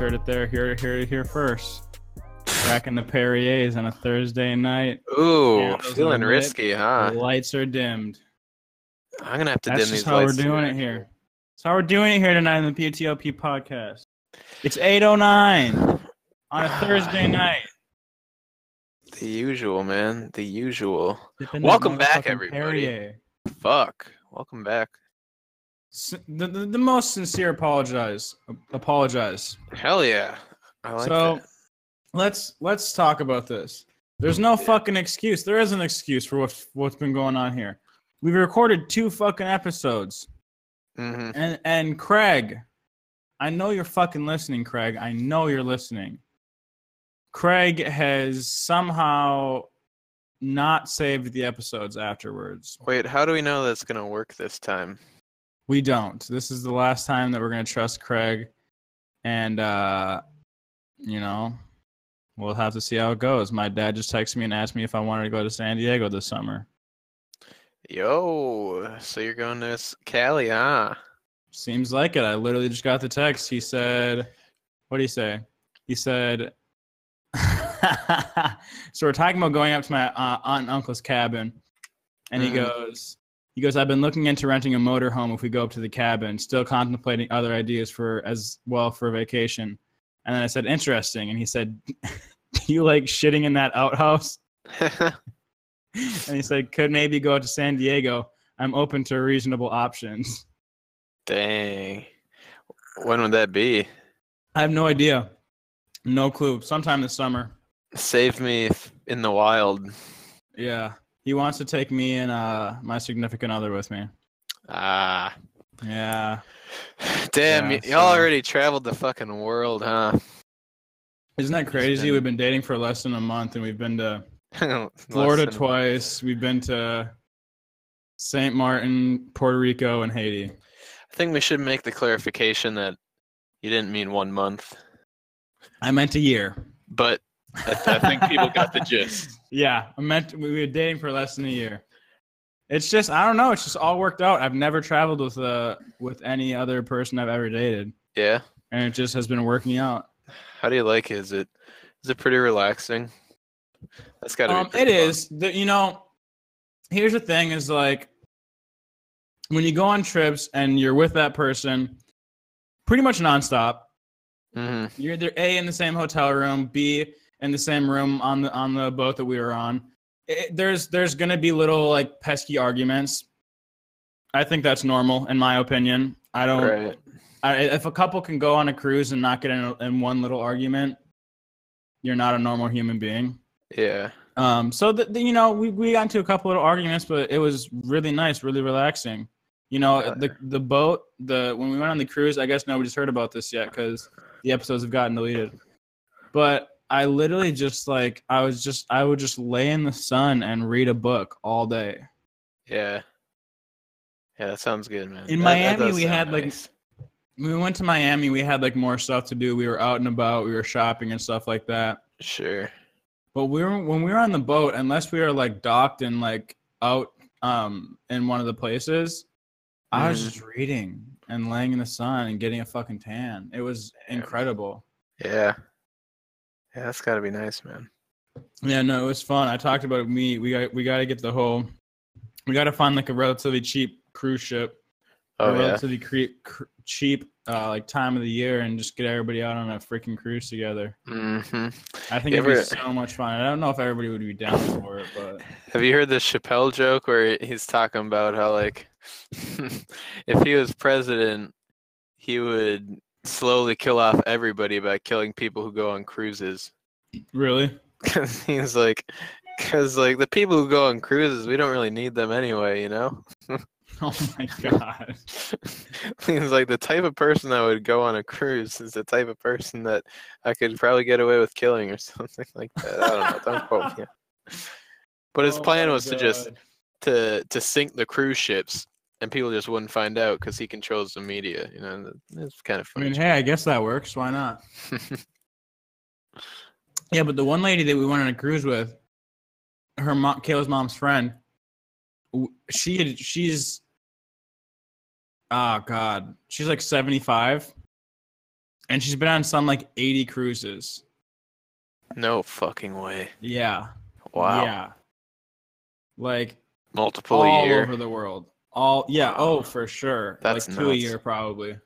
heard it there. Here, here, here first. Back in the Perrier's on a Thursday night. Ooh, Candles feeling risky, huh? The lights are dimmed. I'm gonna have to That's dim just these how we're doing tonight. it here. That's how we're doing it here tonight in the PTOP podcast. It's 8.09 on a Thursday night. The usual, man. The usual. Welcome back, everybody. Perrier. Fuck. Welcome back. The, the, the most sincere apologize. Apologize. Hell yeah. I like so that. let's let's talk about this. There's no fucking excuse. There is an excuse for what what's been going on here. We've recorded two fucking episodes, hmm and and Craig, I know you're fucking listening, Craig. I know you're listening. Craig has somehow not saved the episodes afterwards. Wait, how do we know that's gonna work this time? We don't. This is the last time that we're gonna trust Craig, and uh, you know, we'll have to see how it goes. My dad just texted me and asked me if I wanted to go to San Diego this summer. Yo, so you're going to Cali, huh? Seems like it. I literally just got the text. He said, "What do you say?" He said, "So we're talking about going up to my uh, aunt and uncle's cabin," and he Mhm. goes, "He goes, I've been looking into renting a motorhome if we go up to the cabin. Still contemplating other ideas for as well for a vacation." And then I said, "Interesting," and he said, "Do you like shitting in that outhouse?" And he said, "Could maybe go to San Diego. I'm open to reasonable options." Dang. When would that be? I have no idea. No clue. Sometime this summer. Save me in the wild. Yeah. He wants to take me and uh my significant other with me. Ah. Yeah. Damn, Yeah, y- y'all already traveled the fucking world, huh? Isn't that crazy? been- We've been dating for less than a month and we've been to Florida than- twice. We've been to St. Martin, Puerto Rico, and Haiti. I think we should make the clarification that you didn't mean one month, I meant a year. but I, I think people got the gist. Yeah. I meant we were dating for less than a year. It's just I don't know, it's just all worked out. I've never traveled with uh with any other person I've ever dated. Yeah. And it just has been working out. How do you like it? Is it is it pretty relaxing? That's got to Um, be. pretty it fun. is. The, you know, here's the thing: is like when you go on trips and you're with that person, pretty much nonstop. Mhm. You're either a in the same hotel room, b in the same room on the on the boat that we were on. It, there's there's gonna be little like pesky arguments. I think that's normal, in my opinion. I don't. Right. I, if a couple can go on a cruise and not get in, in one little argument, you're not a normal human being. Yeah. Um, so the, the, you know, we, we got into a couple little arguments, but it was really nice, really relaxing. You know, Yeah. the the boat, the when we went on the cruise, I guess nobody's heard about this yet because the episodes have gotten deleted. But I literally just like I was just I would just lay in the sun and read a book all day. Yeah. Yeah, that sounds good, man. In That- that Miami, does we had, like, nice. When we went to Miami, we had like more stuff to do. We were out and about, we were shopping and stuff like that. sure. But we were when we were on the boat, unless we were like docked and like out um in one of the places, I was Mhm. just reading and laying in the sun and getting a fucking tan. It was incredible. Yeah. Yeah, that's got to be nice, man. Yeah, no, it was fun. I talked about me. We got we got to get the whole. We got to find like a relatively cheap cruise ship, Oh yeah. relatively cre- cr- cheap uh, like time of the year, and just get everybody out on a freaking cruise together. hmm I think You it'd be so much fun. I don't know if everybody would be down for it, but Have you heard the Chappelle joke where he's talking about how like if he was president, he would slowly kill off everybody by killing people who go on cruises. really. Cause he's like, cause like the people who go on cruises, we don't really need them anyway, you know. Oh my god. he's like the type of person that would go on a cruise is the type of person that I could probably get away with killing or something like that. I don't know. Don't quote me. But his Oh plan was to just to to sink the cruise ships, and people just wouldn't find out because he controls the media. You know, it's kind of I funny. mean, hey, I guess that works. Why not? Yeah, but the one lady that we went on a cruise with, her mom, Kayla's mom's friend, she had, she's, oh god, she's like seventy five, and she's been on some like 80 cruises. No fucking way. Yeah. Wow. Yeah. Like Multiple all year. over the world. All yeah, oh for sure. That's like two a year probably.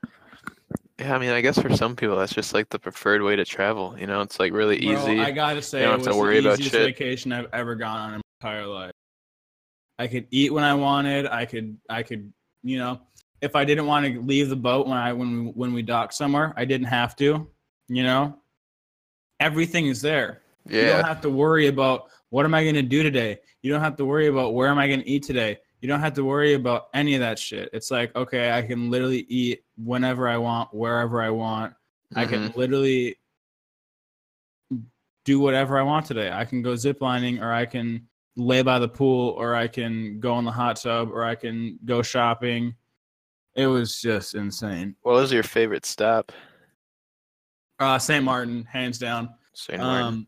Yeah, I mean, I guess for some people that's just like the preferred way to travel. You know, it's like really Bro, easy. I gotta say, don't it have was to worry the about easiest shit. vacation I've ever gone on in my entire life. I could eat when I wanted. I could, I could, you know, if I didn't want to leave the boat when I when we when we docked somewhere, I didn't have to. You know, everything is there. You don't have to worry about what am I going to do today. You don't have to worry about where am I going to eat today. You don't have to worry about any of that shit. It's like, okay, I can literally eat whenever I want, wherever I want. I can Mhm. literally do whatever I want today. I can go ziplining or I can lay by the pool or I can go in the hot tub or I can go shopping. It was just insane. What was your favorite stop? Uh St. Martin, hands down. St. Martin. Um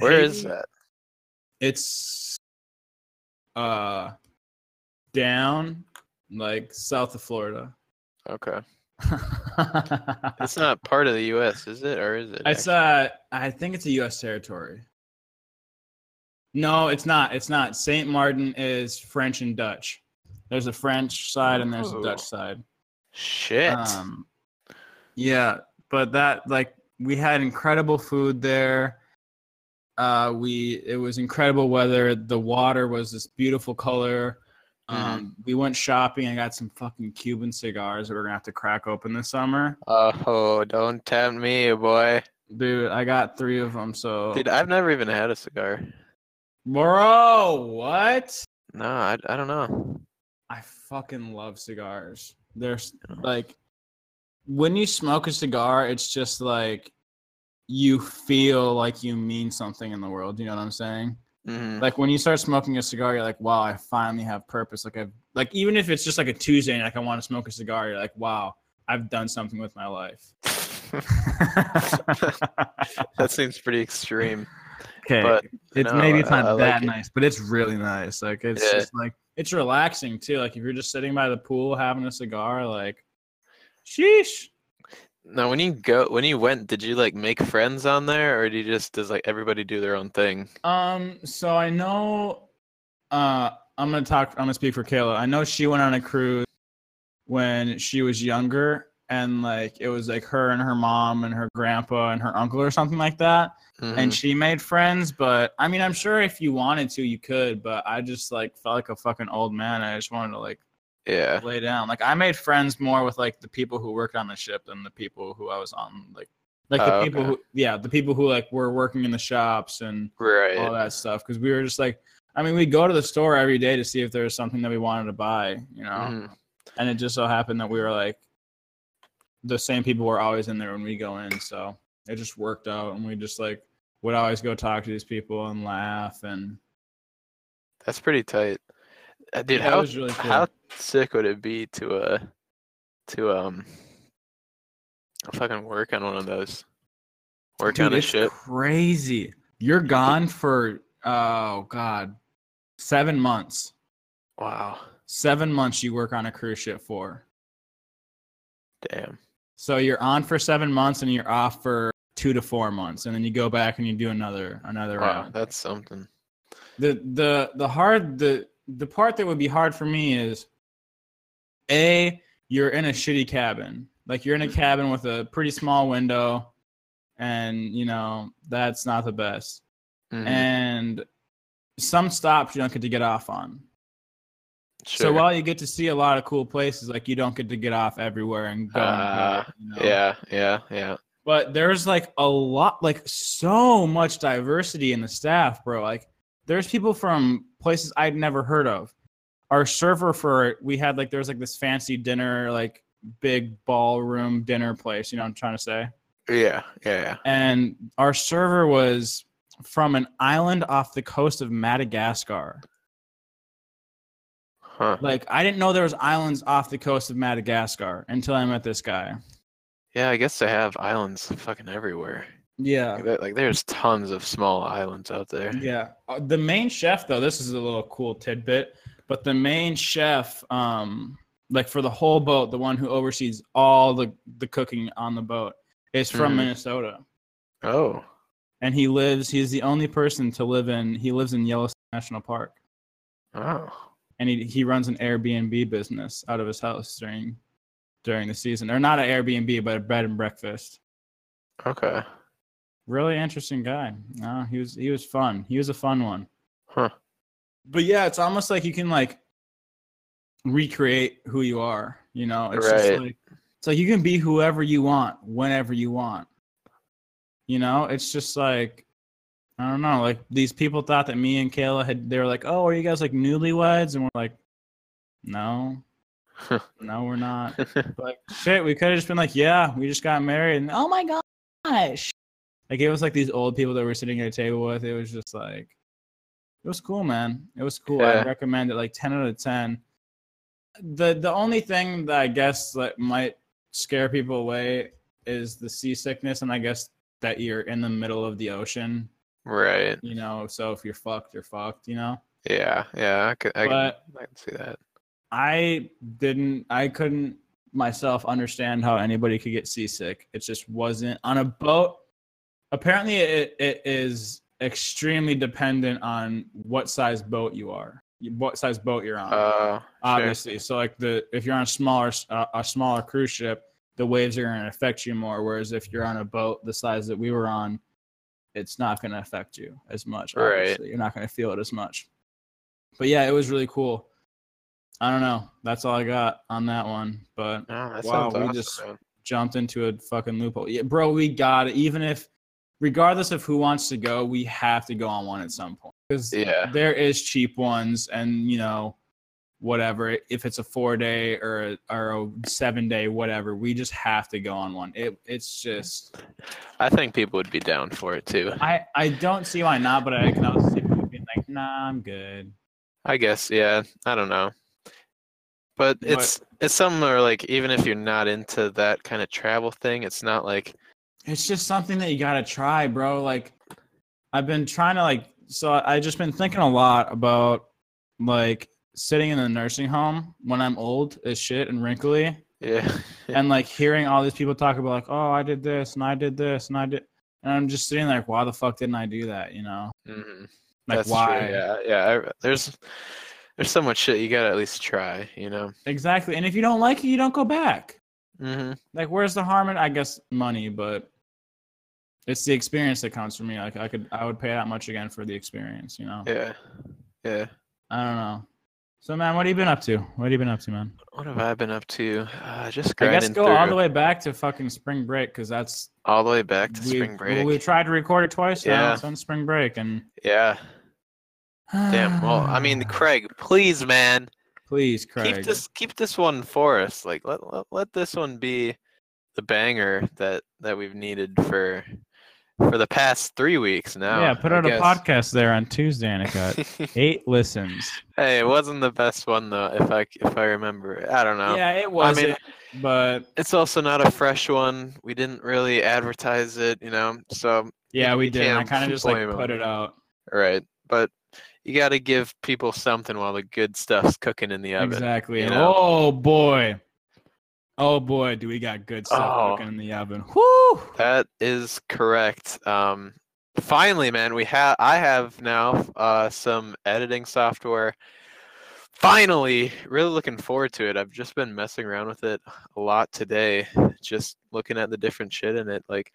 Where is Haiti- that? It's uh down like south of Florida. Okay. It's not part of the U.S., is it, or is it? It's uh I think it's a US territory. No, it's not. It's not. Saint Martin is French and Dutch. There's a French side and there's a. Dutch side. Shit. Um Yeah, but that like we had incredible food there. Uh we it was incredible weather. The water was this beautiful color. Um we went shopping and got some fucking Cuban cigars that we're gonna have to crack open this summer. oh, don't tempt me, boy. Dude, I got three of them, so Dude, I've never even had a cigar. Bro, what? No, I, I don't know. I fucking love cigars. They're like when you smoke a cigar, it's just like you feel like you mean something in the world. You know what I'm saying? Mhm. Like when you start smoking a cigar, you're like, wow, I finally have purpose. Like I've like even if it's just like a Tuesday and like I want to smoke a cigar, you're like, wow, I've done something with my life. that seems pretty extreme. okay. But it's no, maybe it's not I like that it. nice, but it's really nice. Like it's Yeah. just like it's relaxing too. Like if you're just sitting by the pool having a cigar, like sheesh. Now, when you go, when you went, did you like make friends on there, or do you just does like everybody do their own thing? Um, so I know uh I'm gonna talk I'm gonna speak for Kayla. I know she went on a cruise when she was younger and like it was like her and her mom and her grandpa and her uncle or something like that. and Mhm. she made friends but i mean i'm sure if you wanted to you could but i just like felt like a fucking old man i just wanted to like yeah, lay down. Like i made friends more with like the people who worked on the ship than the people who i was on like like the Oh, people okay. who yeah the people who like were working in the shops and all that stuff. Because we were just like i mean we go to the store every day to see if there was something that we wanted to buy you know? Mhm. and it just so happened that we were like the same people were always in there when we go in so it just worked out and we just like would always go talk to these people and laugh and That's pretty tight, dude. Yeah, how really cool. how sick would it be to uh to um fucking work on one of those? Work Dude, on a ship. crazy you're gone for oh god seven months Wow, seven months you work on a cruise ship for damn. so you're on for seven months and you're off for two to four months and then you go back and you do another another Wow, round that's something. the the the hard the the part that would be hard for me is a you're in a shitty cabin like you're in a cabin with a pretty small window and you know that's not the best Mhm. and some stops you don't get to get off on Sure. so while you get to see a lot of cool places like you don't get to get off everywhere and go anywhere, you know? yeah, yeah, yeah. but there's like a lot like so much diversity in the staff bro like there's people from places i'd never heard of our server for it, we had like there was like this fancy dinner like big ballroom dinner place you know what i'm trying to say Yeah, yeah, yeah. and our server was from an island off the coast of madagascar Huh. like i didn't know there was islands off the coast of madagascar until i met this guy Yeah, I guess they have islands fucking everywhere. Yeah Like, there's tons of small islands out there. Yeah. Uh, The main chef though, this is a little cool tidbit, but the main chef um like for the whole boat, the one who oversees all the the cooking on the boat, is from Mhm. Minnesota, Oh, and he lives. He's the only person to live in. He lives in Yellowstone National Park, oh, and he he runs an Airbnb business out of his house during during the season, or not an Airbnb, but a bed and breakfast. okay, Really interesting guy. No, he was he was fun. He was a fun one. huh? But yeah, it's almost like you can like recreate who you are. You know, it's Right. just like it's like you can be whoever you want whenever you want. You know, it's just like I don't know. Like these people thought that me and Kayla had. They were like, "Oh, are you guys like newlyweds?" And we're like, "No, no, we're not." Like shit, we could have just been like, "Yeah, we just got married," and oh my gosh, like it was like these old people that we're sitting at a table with. It was just like, it was cool, man. It was cool. Yeah. I recommend it, like ten out of ten. The the only thing that I guess that might scare people away is the seasickness, and I guess that you're in the middle of the ocean. right. You know, so if you're fucked, you're fucked. You know. Yeah, yeah. I could, I, But- can, I can see that. I didn't I couldn't myself understand how anybody could get seasick. It just wasn't on a boat. Apparently it, it is extremely dependent on what size boat you are. What size boat you're on. Uh, sure. obviously. So like the if you're on a smaller uh, a smaller cruise ship, the waves are going to affect you more whereas if you're on a boat the size that we were on, it's not going to affect you as much. Right. Obviously. You're not going to feel it as much. But yeah, it was really cool. I don't know. That's all I got on that one. But Oh, that Wow, we awesome, just- man. jumped into a fucking loophole. Yeah, bro, we got it. Even if, regardless of who wants to go, we have to go on one at some point because Yeah. there is cheap ones, and you know, whatever. If it's a four day or a, or a seven day, whatever, we just have to go on one. It it's just I think people would be down for it too. I I don't see why not, but I can also see people being like, nah, I'm good. I guess, yeah. I don't know. But But- it's it's something where like even if you're not into that kind of travel thing, it's not like it's just something that you gotta try, bro. Like I've been trying to like so I just been thinking a lot about like sitting in a nursing home when I'm old as shit and wrinkly yeah. and like hearing all these people talk about like, oh I did this and I did this and I did and I'm just sitting like, why the fuck didn't I do that? You know? hmm Like That's why? True. Yeah, yeah. I, there's there's so much shit you gotta at least try, you know. Exactly. And if you don't like it, you don't go back. hmm Like where's the harm in I guess money, but it's the experience that counts for me. Like I could I would pay that much again for the experience, you know? Yeah. Yeah. I don't know. So, man, what have you been up to? What have you been up to, man? What have I been up to? Uh, just I guess go through all the way back to fucking spring break because that's all the way back to we, spring break. We tried to record it twice now. Yeah. It's on spring break, and yeah. Damn. Well, I mean, Craig, please, man, please, Craig. keep this keep this one for us. Like, let, let let this one be the banger that that we've needed for for the past three weeks now. yeah, put I out a guess. podcast there on Tuesday, and it got eight listens. hey, it wasn't the best one though. If I if I remember, I don't know. Yeah, it was. I mean- but It's also not a fresh one. We didn't really advertise it, you know. So yeah, we did. I kind of just like put it out. right, but you got to give people something while the good stuff's cooking in the oven. exactly. you know? oh boy, oh boy, do we got good stuff Oh. cooking in the oven? Whoo! That is correct. Um, finally, man, we have. I have now uh, some editing software. Finally, really looking forward to it. I've just been messing around with it a lot today, just looking at the different shit in it. Like,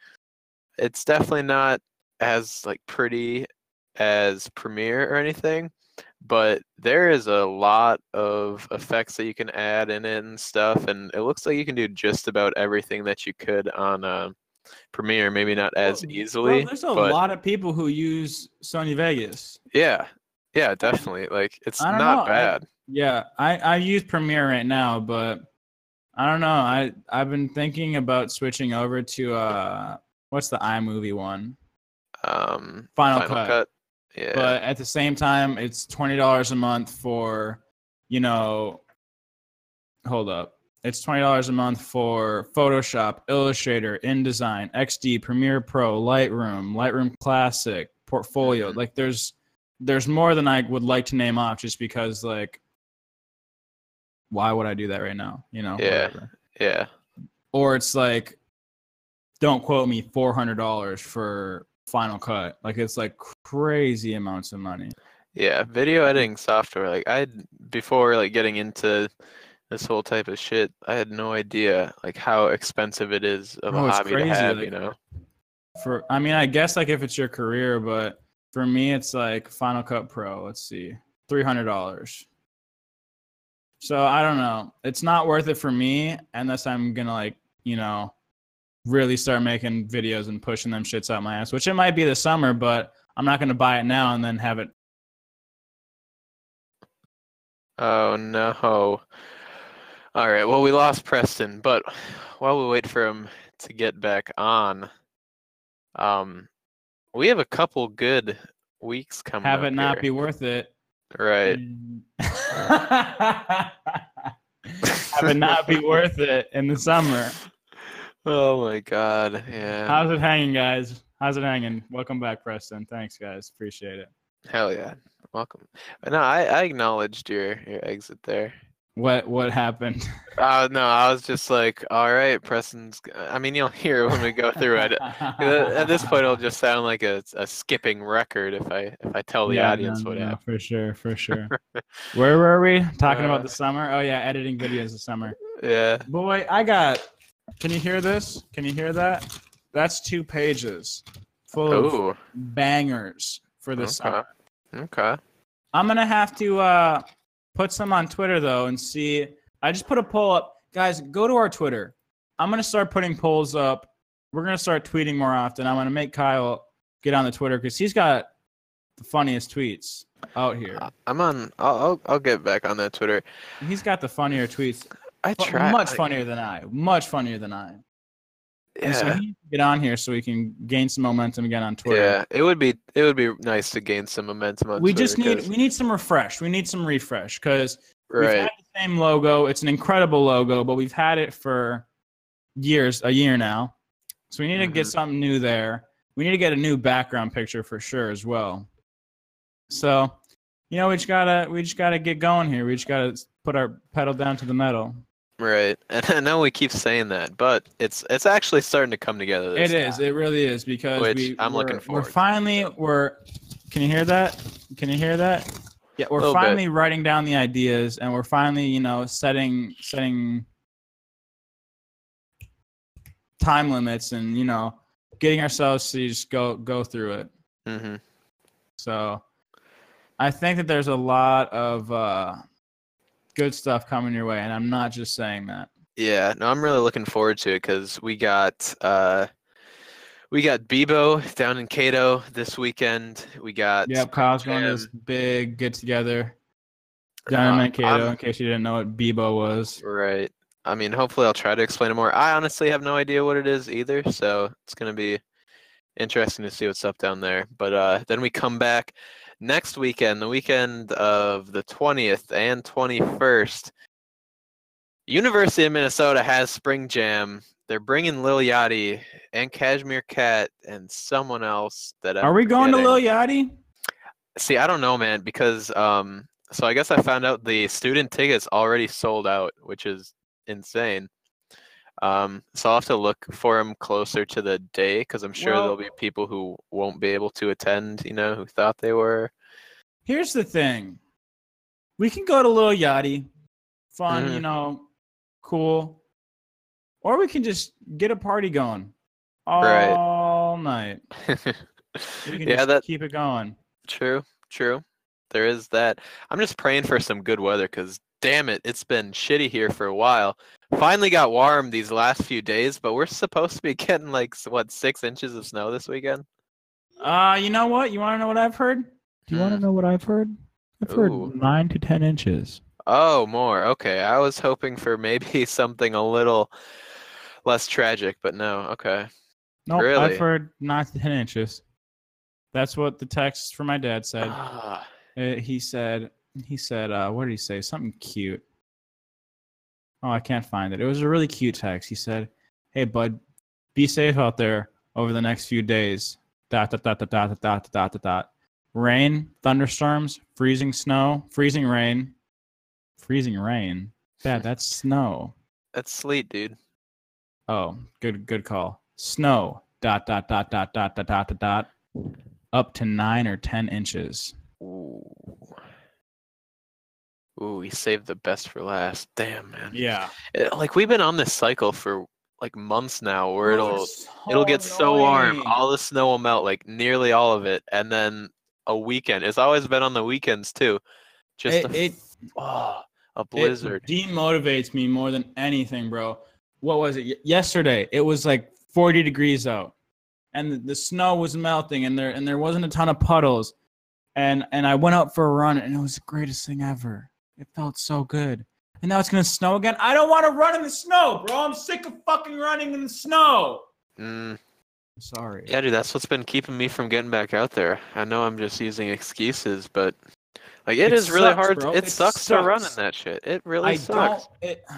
it's definitely not as like pretty as Premiere or anything, but there is a lot of effects that you can add in it and stuff, and it looks like you can do just about everything that you could on uh, Premiere. Maybe not as easily, Well, there's a but lot of people who use Sony Vegas. yeah, yeah, definitely. Like it's not know, I- bad. Yeah, I, I use Premiere right now, but I don't know. I I've been thinking about switching over to uh what's the iMovie one? um, Final, Cut. Yeah, But at the same time, it's twenty dollars a month for, you know, hold up. It's twenty dollars a month for Photoshop, Illustrator, InDesign, XD, Premiere Pro, Lightroom, Lightroom Classic, Portfolio. Mhm. Like there's there's more than I would like to name off just because like why would I do that right now? You know? Yeah. whatever. yeah, Or it's like don't quote me four hundred dollars for Final Cut. Like it's like crazy amounts of money. Yeah, video editing software. Like I before like getting into this whole type of shit, I had no idea like how expensive it is of Oh, a hobby crazy, to have. like- you know. For I mean, I guess like if it's your career, but for me, it's like Final Cut Pro. Let's see, three hundred dollars. So I don't know. It's not worth it for me unless I'm gonna like you know really start making videos and pushing them shits out my ass. Which it might be this summer, but I'm not gonna buy it now and then have it. Oh no. All right. Well, we lost Preston, but while we wait for him to get back on, um, we have a couple good weeks coming. Have it not here. be worth it. right. have it not be worth it in the summer. Oh my God. Yeah. How's it hanging, guys? How's it hanging? Welcome back, Preston. Thanks, guys. Appreciate it. Hell yeah. Welcome. No, I, I acknowledged your your exit there. What what happened? Uh, no, I was just like, all right, Preston's. I mean, you'll hear when we go through it. At this point, it'll just sound like a, a skipping record if I if I tell the Yeah, audience no, what no, happened. For sure, for sure. Where were we? Talking Uh, about the summer? Oh yeah, editing videos this summer. Yeah. Boy, I got. Can you hear this? Can you hear that? That's two pages full of Oh. bangers for this Okay. summer. Okay. I'm gonna have to uh, put some on Twitter though and see. I just put a poll up, guys. Go to our Twitter. I'm gonna start putting polls up. We're gonna start tweeting more often. I'm gonna make Kyle get on the Twitter because he's got the funniest tweets out here. Uh, I'm on. I'll, I'll I'll get back on that Twitter. He's got the funnier tweets, I try. much funnier than I. Much funnier than I. So Yeah. to get on here so we can gain some momentum again on Twitter. Yeah. It would be it would be nice to gain some momentum on We Twitter just need 'cause- we need some refresh. We need some refresh because We've right. had the same logo. It's an incredible logo, but we've had it for years, a year now. So we need to get Mhm. something new there. We need to get a new background picture for sure as well. So, you know, we just gotta we just gotta get going here. We just gotta put our pedal down to the metal. Right. And I know we keep saying that, but it's it's actually starting to come together. It is. It really is because Which we, I'm looking we're- forward We're finally we're. Can you hear that? Can you hear that? Yeah, we're Little bit. finally writing down the ideas, and we're finally, you know, setting setting time limits, and you know, getting ourselves to just go go through it. Mm-hmm. So, I think that there's a lot of uh, good stuff coming your way, and I'm not just saying that. Yeah, no, I'm really looking forward to it because we got uh, we got Bebo down in Kato this weekend. We got Yep, Kyle's going to this big get together down in Uh. I'm- In case you didn't know what Bebo was. right. I mean, hopefully, I'll try to explain it more. I honestly have no idea what it is either, so it's gonna be interesting to see what's up down there. But uh, then we come back next weekend, the weekend of the 20th and 21st. University of Minnesota has Spring Jam. They're bringing Lil Yachty and Cashmere Cat and someone else that I'm Are we going to. Lil Yachty? See, I don't know, man, because um, so I guess I found out the student tickets already sold out, which is insane. Um, so I'll have to look for them closer to the day because I'm sure Well- there'll be people who won't be able to attend. You know, who thought they were. Here's the thing. We can go to Lil Yachty. Fun, you Mhm. know, cool. Or we can just get a party going all Right. night. We can yeah, just that keep it going. true, true. There is that. I'm just praying for some good weather because damn it, it's been shitty here for a while. Finally got warm these last few days, but we're supposed to be getting like what six inches of snow this weekend. Uh, you know what? You want to know what I've heard? Do you want to Hmm. know what I've heard? I've Ooh. heard nine to ten inches. Oh, more. Okay. I was hoping for maybe something a little less tragic, but no. Okay. No, Really? I've heard nine to ten inches. That's what the text from my dad said. Ah, Uh, he said he said uh what did he say something cute oh i can't find it it was a really cute text he said hey bud be safe out there over the next few days dot dot dot dot dot dot dot dot dot dot rain thunderstorms freezing snow freezing rain freezing rain dad that's snow that's sweet, dude. oh good good call Snow dot dot dot dot dot dot dot dot dot up to nine or ten inches. Ooh. Ooh, he saved the best for last. Damn, man. Yeah. It- like we've been on this cycle for like months now where oh, it'll it'll get so warm, all the snow will melt, like nearly all of it, and then a weekend. It's always been on the weekends too. Just It, a, it, oh, a blizzard. It demotivates me more than anything, bro. What was it? Y- Yesterday, it was like 40 degrees out, and the, the snow was melting, and there and there wasn't a ton of puddles, and and I went out for a run, and it was the greatest thing ever. It felt so good. And now it's gonna snow again. I don't want to run in the snow, bro. I'm sick of fucking running in the snow. Mm, Sorry. yeah, dude, that's what's been keeping me from getting back out there. I know I'm just using excuses, but like it It is really hard. bro. It, It sucks, to run in that shit. It really I sucks. It,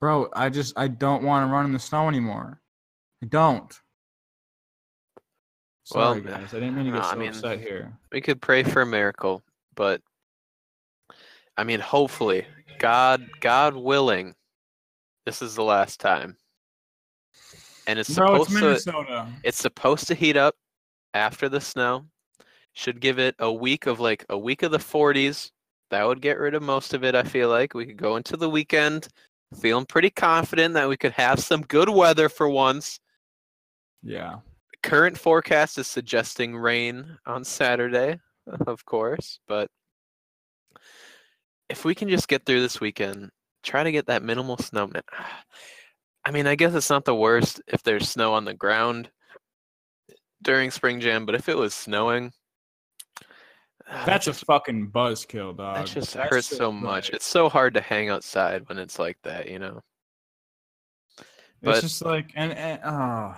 bro, I just I don't want to run in the snow anymore. I don't. Well, guys. I didn't mean to get no, I so mean- upset here. we could pray for a miracle, but I mean, hopefully, God, God willing, this is the last time. And it's Bro, it's supposed to, it's supposed to heat up after the snow. Should give it a week of like a week of the 40s. That would get rid of most of it. I feel like we could go into the weekend feeling pretty confident that we could have some good weather for once. Yeah. Current forecast is suggesting rain on Saturday, of course, but if we can just get through this weekend, try to get that minimal snowman. I mean, I guess it's not the worst if there's snow on the ground during spring jam, but if it was snowing, ah, that That's a fucking buzzkill, dog. that just That's hurts just so much. It's so hard to hang outside when it's like that, you know. But- it's just like and, and oh,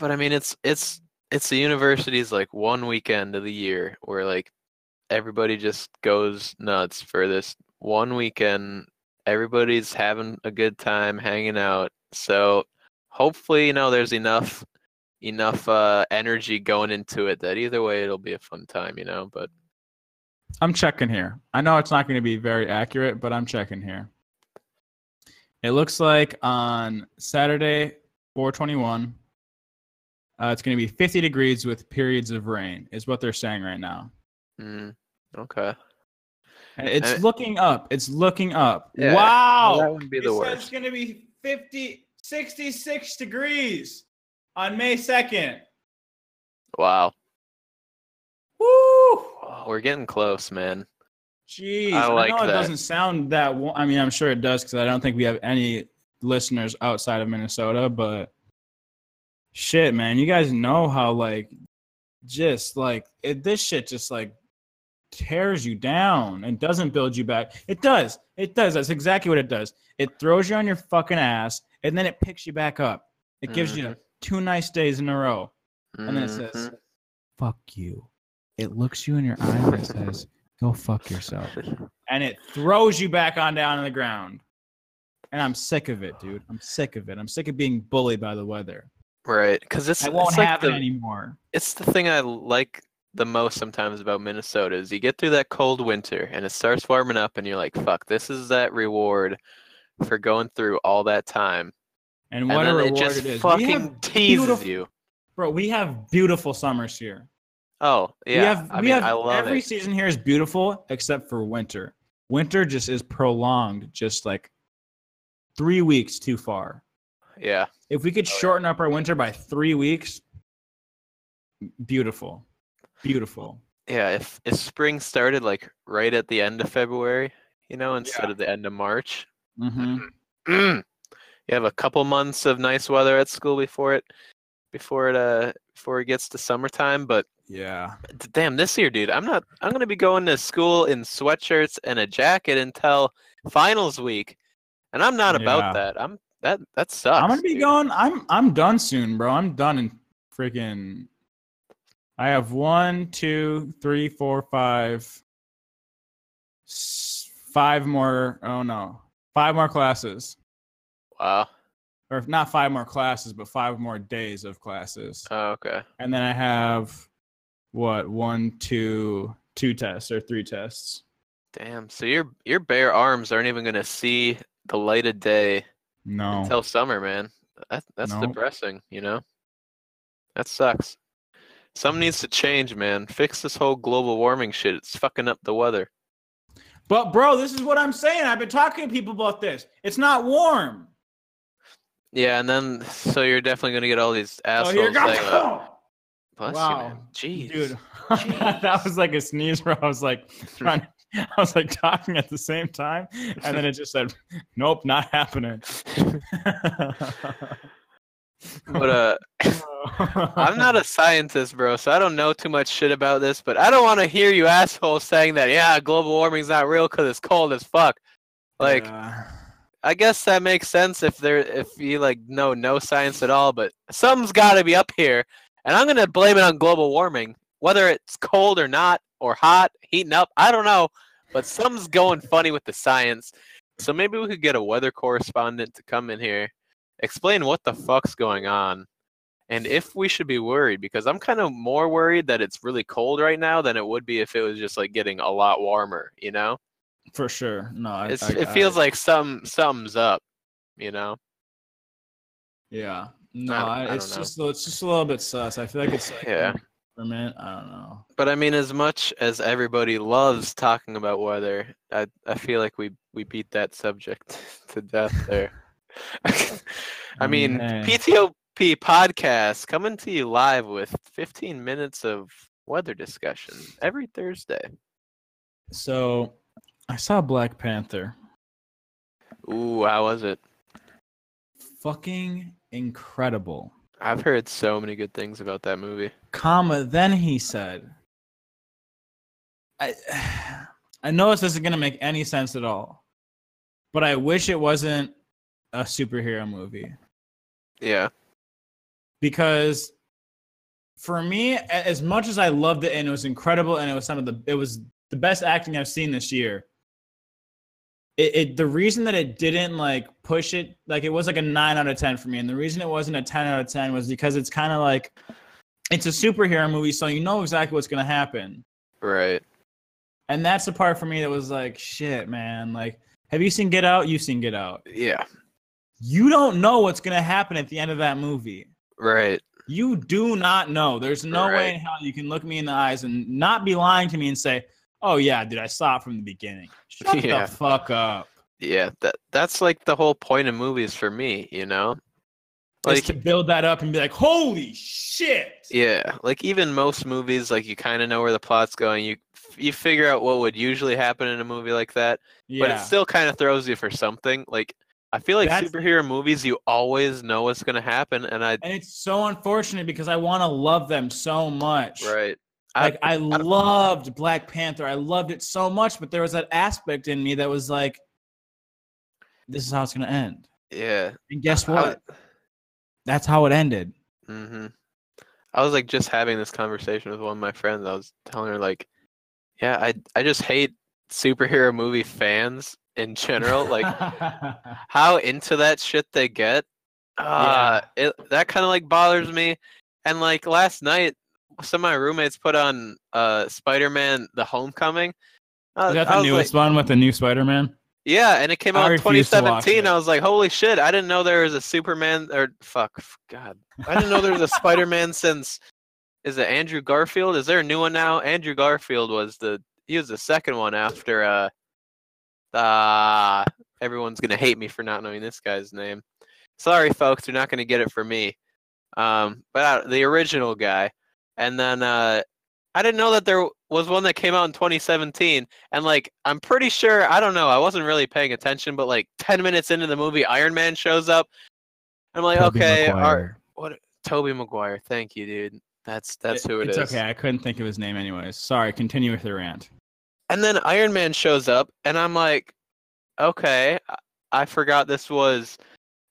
but I mean, it's it's it's the university's like one weekend of the year where like everybody just goes nuts for this one weekend. Everybody's having a good time hanging out. So hopefully, you know, there's enough enough uh energy going into it that either way it'll be a fun time, you know. But I'm checking here. I know it's not going to be very accurate, but I'm checking here. It looks like on Saturday, 421, uh, it's going to be 50 degrees with periods of rain, is what they're saying right now. mm, okay, It's looking up. It's looking up. Yeah, wow. that wouldn't be It the says It's going to be 50, 66 degrees on May 2nd. Wow, Woo! Oh, we're getting close, man. Jeez, I I, like know it doesn't sound that. I mean, I'm sure it does because I don't think we have any listeners outside of Minnesota. But shit, man, you guys know how like just like it, this shit just like tears you down and doesn't build you back. It does. It does. That's exactly what it does. It throws you on your fucking ass and then it picks you back up. It gives you two nice days in a row. And then it says, Mhm. fuck you. It looks you in your eye and it says, go fuck yourself. And it throws you back on down on the ground. And I'm sick of it, dude. I'm sick of it. I'm sick of being bullied by the weather. right? Because it's I won't it's like have the, it anymore. it's the thing I like the most sometimes about Minnesota is you get through that cold winter and it starts warming up and you're like, fuck, this is that reward for going through all that time. And And what a reward it just it is. We fucking have teases beautiful- you. Bro, we have beautiful summers here. Oh, yeah. we have, I we mean, have I love every it. season here is beautiful except for winter. Winter just is prolonged, just like three weeks too far. Yeah. If we could Oh, yeah. shorten up our winter by three weeks, beautiful, beautiful. Yeah. If, if spring started like right at the end of February, you know, instead of the end of March, hmm you have a couple months of nice weather at school before it before it uh before it gets to summertime but Yeah, damn this year dude i'm not i'm gonna be going to school in sweatshirts and a jacket until finals week and i'm not Yeah. about that i'm that that sucks I'm gonna be dude. going. I'm I'm done soon, bro. I'm done in freaking. I have one, two, three, four, five, five more. Oh no, five more classes, wow or not five more classes, but five more days of classes. oh, okay And then I have what one, two, two tests or three tests. damn so your your bare arms aren't even gonna see the light of day No. until summer, man. That, that's No. depressing, you know? That sucks. Something needs to change, man. Fix this whole global warming shit. It's fucking up the weather. But bro, this is what I'm saying. I've been talking to people about this. It's not warm. Yeah, and then so you're definitely gonna get all these Oh, assholes here saying, "Bless you, Wow. man. Jeez, Dude, that was like a sneeze where I was like trying I was like talking at the same time, and then it just said, "Nope, not happening." But uh, I'm not a scientist, bro, so I don't know too much shit about this. But I don't want to hear you assholes saying that, yeah, global warming's not real because it's cold as fuck. Like, Yeah. I guess that makes sense if there if you like know no science at all, but something's got to be up here, and I'm gonna blame it on global warming, whether it's cold or not, or hot, heating up. I don't know, but something's going funny with the science. So maybe we could get a weather correspondent to come in here, explain what the fuck's going on, and if we should be worried. Because I'm kind of more worried that it's really cold right now than it would be if it was just like getting a lot warmer. You know, for sure. No, I, I- it I- feels like some something's up. You know. yeah. No, I I it's just it's just a little bit sus. I feel like it's like Yeah. I don't know. But I mean, as much as everybody loves talking about weather, I I feel like we we beat that subject to death there. I mean. PTOP podcast coming to you live with 15 minutes of weather discussion every Thursday. So, I saw Black Panther. Ooh, how was it? Fucking incredible. I've heard so many good things about that movie. comma then he said i i know this isn't going to make any sense at all but i wish it wasn't a superhero movie Yeah. because for me as much as i loved it and it was incredible and it was some of the it was the best acting i've seen this year it, it the reason that it didn't like push it like it was like a 9 out of 10 for me and the reason it wasn't a 10 out of 10 was because it's kind of like it's a superhero movie so you know exactly what's going to happen Right. and that's the part for me that was like shit man like have you seen get out you've seen get out Yeah. you don't know what's going to happen at the end of that movie Right. you do not know. There's no way in hell you can look me in the eyes and not be lying to me and say, "Oh yeah, dude, I saw it from the beginning." Shut Yeah. the fuck up. Yeah. That that's like the whole point of movies for me, you know? Like Like to build that up and be like, "Holy shit!" Yeah, like even most movies, like you kind of know where the plot's going. You you figure out what would usually happen in a movie like that, Yeah. but it still kind of throws you for something. Like I feel like That's- superhero movies, you always know what's gonna happen, and I and it's so unfortunate because I want to love them so much. right. Like I, loved Black Panther. I loved it so much, but there was that aspect in me that was like, "This is how it's gonna end." yeah. And guess what? That's how it ended. Mm-hmm. I was like just having this conversation with one of my friends. I was telling her like, yeah, I I just hate superhero movie fans in general. Like how into that shit they get. Uh it that kind of like bothers me. And like last night, some of my roommates put on uh Spider-Man: The Homecoming. Uh, Is that the newest like, one with the new Spider-Man? yeah, and it came I out in refuse to watch 2017. I was like, holy shit! I didn't know there was a Superman or fuck, God, I didn't know there was a Spider-Man since. Is it Andrew Garfield? Is there a new one now? Andrew Garfield was the he was the second one after uh uh everyone's gonna hate me for not knowing this guy's name. Sorry, folks, you're not gonna get it for me. Um, but uh, the original guy, and then uh, I didn't know that there was one that came out in 2017, and like I'm pretty sure I don't know, I wasn't really paying attention, but like 10 minutes into the movie, Iron Man shows up. I'm like, Tobey okay, Maguire. our, what? Tobey Maguire, thank you, dude. That's that's who it is. it's okay. I couldn't think of his name anyways. Sorry. Continue with your rant. And then Iron Man shows up, and I'm like, okay, I- I forgot this was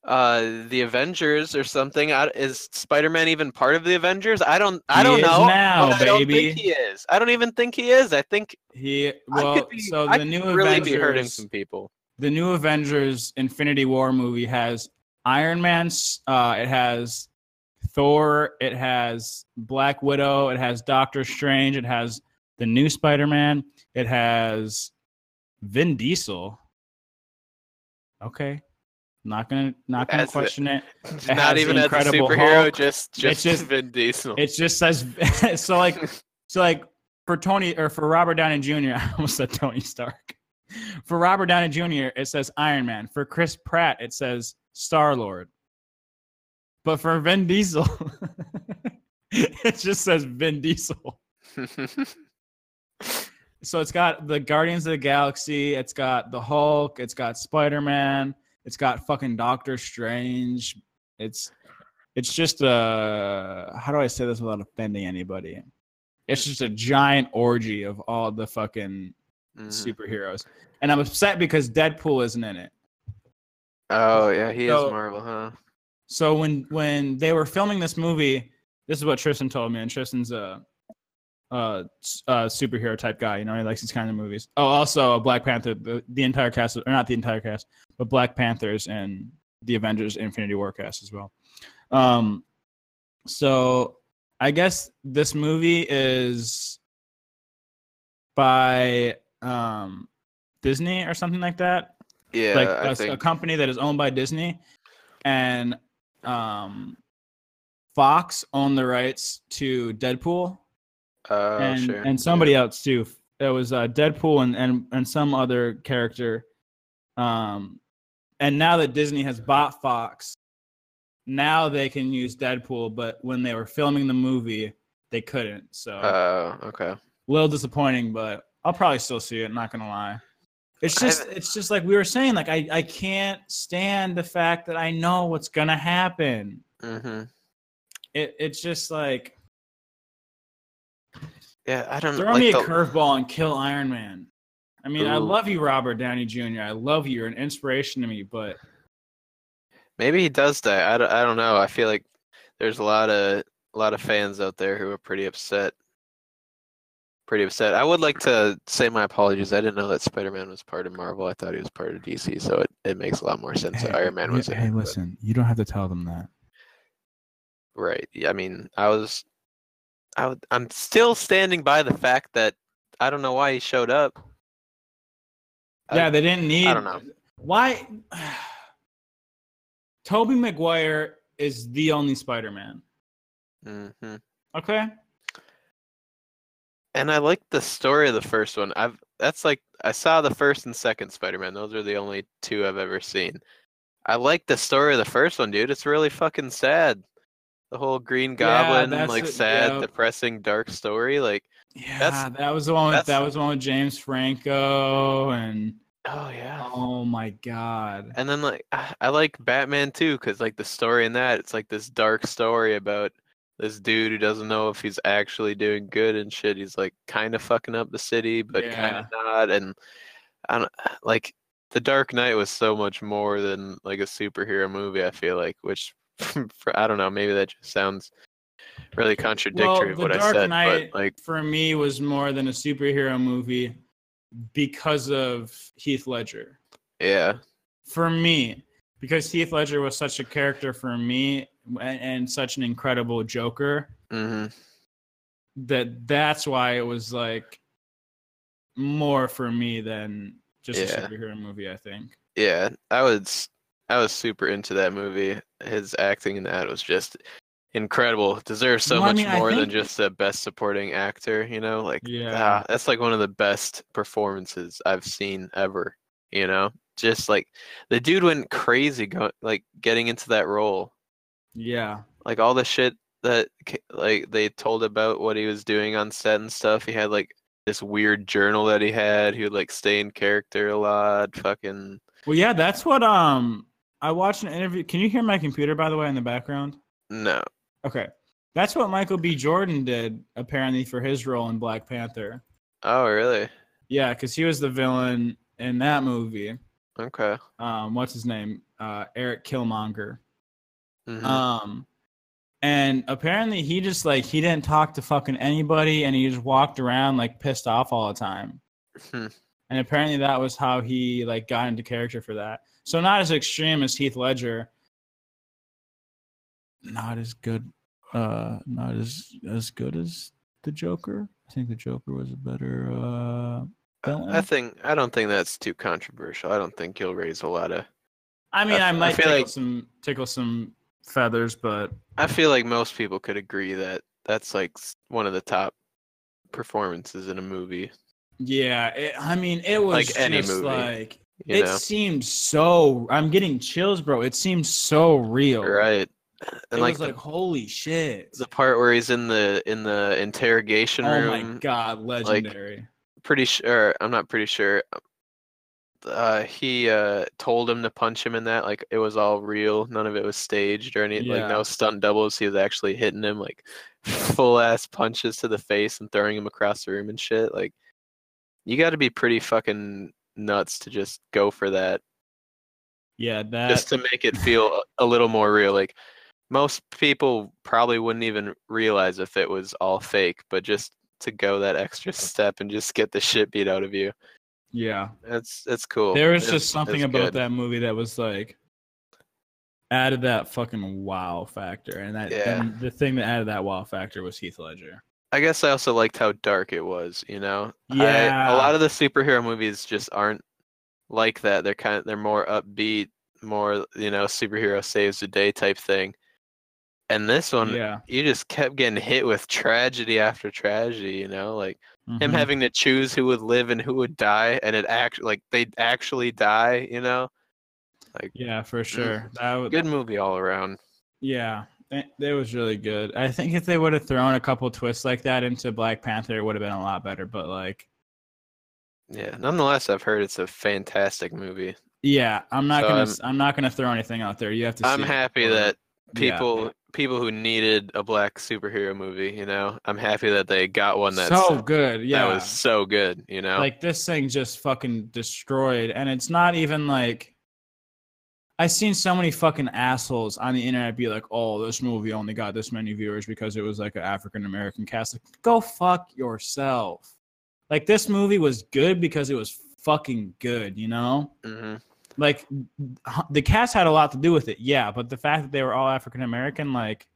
uh the Avengers or something. I, is Spider-Man even part of the Avengers? I don't. I He don't is know. now, I don't baby. think he is. I don't even think he is. I think He well, be, so the new really Avengers, be hurting some people. the new Avengers Infinity War movie has Iron Man. Uh, it has Thor. It has Black Widow. It has Doctor Strange. It has the new Spider Man. It has Vin Diesel. Okay. Not gonna not gonna As question it. It Not even as a superhero, Hulk. just just, just- Vin Diesel. It just says so like so like for Tony or for Robert Downey Jr. I almost said Tony Stark. For Robert Downey Jr. it says Iron Man. For Chris Pratt it says Star Lord. But for Vin Diesel it just says Vin Diesel. So it's got the Guardians of the Galaxy, it's got the Hulk, it's got Spider-Man, it's got fucking Doctor Strange. It's it's just a how do I say this without offending anybody? It's just a giant orgy of all the fucking Mhm. superheroes. And I'm upset because Deadpool isn't in it. Oh yeah, he So- is Marvel, huh? So when when they were filming this movie, this is what Tristan told me, and Tristan's a, s- a superhero type guy. You know, he likes these kind of movies. Oh, also Black Panther. The, the entire cast, or not the entire cast, but Black Panthers and the Avengers Infinity War cast as well. Um, so I guess this movie is by um Disney or something like that Yeah, like I a, think. a company that is owned by Disney, and um, Fox owned the rights to Deadpool Oh, and sure. and somebody else too. It was uh, Deadpool and, and and some other character. Um, and now that Disney has bought Fox, now they can use Deadpool. But when they were filming the movie, they couldn't. So Oh, okay. a little disappointing, but I'll probably still see it. Not gonna lie. It's just it's just like we were saying. Like I I can't stand the fact that I know what's gonna happen. Mm-hmm. It it's just like Yeah, I don't throw like me a curveball and kill Iron Man. I mean, I love you, Robert Downey Jr. I love you. You're an inspiration to me, but Maybe he does die. I don't, I don't know. I feel like there's a lot of a lot of fans out there who are pretty upset. Pretty upset. I would like to say my apologies. I didn't know that Spider-Man was part of Marvel. I thought he was part of DC, so it, it makes a lot more sense that Iron Man was in it, but- you don't have to tell them that. Right. Yeah, I mean, I was I would, I'm still standing by the fact that I don't know why he showed up. I- Yeah, they didn't need. I don't know. why. Tobey Maguire is the only Spider-Man. hmm Okay. And I like the story of the first one. I've that's like I saw the first and second Spider-Man. Those are the only two I've ever seen. I like the story of the first one, dude. It's really fucking sad. The whole Green Goblin, that's like it, sad, yeah. depressing, dark story. Like, Yeah, that was the one. With, that was the one with James Franco, and oh yeah. oh my god, And then like I I like Batman too, because like the story in that, it's like this dark story about this dude who doesn't know if he's actually doing good and shit. He's like kind of fucking up the city, but kind of not. And I don't like the Dark Knight was so much more than like a superhero movie. I feel like, which for, I don't know, maybe that just sounds really contradictory well, of what I said. Knight but like, for me was more than a superhero movie because of Heath Ledger. yeah, For me, because Heath Ledger was such a character for me and, and such an incredible Joker hmm that that's why it was like more for me than just a superhero movie. I think. Yeah, I was I was super into that movie. His acting in that was just incredible. Deserves so Well, I much mean, I more than just a best supporting actor, you know? Like Yeah. ah, that's like one of the best performances I've seen ever, you know? Just like the dude went crazy go like getting into that role. Yeah. Like all the shit that like they told about what he was doing on set and stuff. He had like this weird journal that he had. He would like stay in character a lot. Fucking Well, yeah, that's what um I watched an interview. Can you hear my computer by the way in the background? no. Okay. That's what Michael B. Jordan did apparently for his role in Black Panther. Oh really? Yeah, because he was the villain in that movie. Okay. Um, what's his name? Uh, Eric Killmonger. Mhm. Um, and apparently he just like he didn't talk to fucking anybody, and he just walked around like pissed off all the time. Hmm. And apparently that was how he like got into character for that. So not as extreme as Heath Ledger. Not as good. Uh, not as as good as the Joker. I think the Joker was a better. Uh, I- I think I don't think that's too controversial. I don't think he'll raise a lot of I mean, I- I, I might feel tickle like- some tickle some feathers, but I feel like most people could agree that that's like one of the top performances in a movie. yeah, it, I mean, it was Like any movie, like it know, seemed so. I'm getting chills, bro. It seemed so real. right? It like was the, like holy shit. the part where he's in the in the interrogation Oh room. Oh my god, legendary. Pretty sure. I'm not pretty sure. Uh, he uh told him to punch him in that like it was all real none of it was staged or anything like Yeah. no stunt doubles he was actually hitting him like full ass punches to the face and throwing him across the room and shit like you got to be pretty fucking nuts to just go for that yeah, that just to make it feel a little more real like most people probably wouldn't even realize if it was all fake but just to go that extra step and just get the shit beat out of you yeah. that's that's cool There was It's- just something about good. that movie that was like added that fucking wow factor, and that Yeah. and the thing that added that wow factor was Heath Ledger. I guess I also liked how dark it was. You know, Yeah. a lot of the superhero movies just aren't like that. They're kind of they're more upbeat, more you know, superhero saves the day type thing. And this one, yeah, you just kept getting hit with tragedy after tragedy. You know, like him Mhm. having to choose who would live and who would die, and it act like they'd actually die. You know, like yeah, for sure. That was Mm. good movie all around. Yeah, it, it was really good. I think if they would have thrown a couple twists like that into Black Panther, it would have been a lot better. But like, Yeah. Nonetheless, I've heard it's a fantastic movie. yeah, I'm not So gonna I'm- I'm, not gonna throw anything out there. You have to. I'm see it happy before- that Yeah. people people who needed a black superhero movie, you know, I'm happy that they got one that's so good. Yeah, that was so good, you know. like this thing just fucking destroyed, and it's not even like. I've seen so many fucking assholes on the internet be like, "Oh, this movie only got this many viewers because it was like an African American cast." Like, go fuck yourself. Like this movie was good because it was fucking good, you know? hmm Like the cast had a lot to do with it, yeah, but the fact that they were all African American, like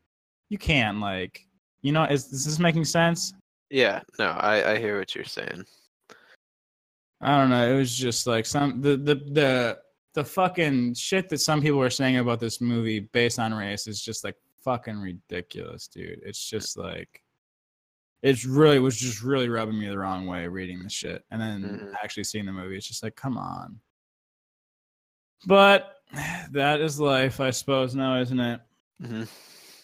you can't like, you know, is, is this making sense? Yeah, no, I I hear what you're saying. I don't know. It was just like some the the the the fucking shit that some people were saying about this movie based on race is just like fucking ridiculous, dude. It's just like it's really was just really rubbing me the wrong way reading the shit and then Mhm. actually seeing the movie. It's just like, come on. But that is life, I suppose, now, isn't it? hmm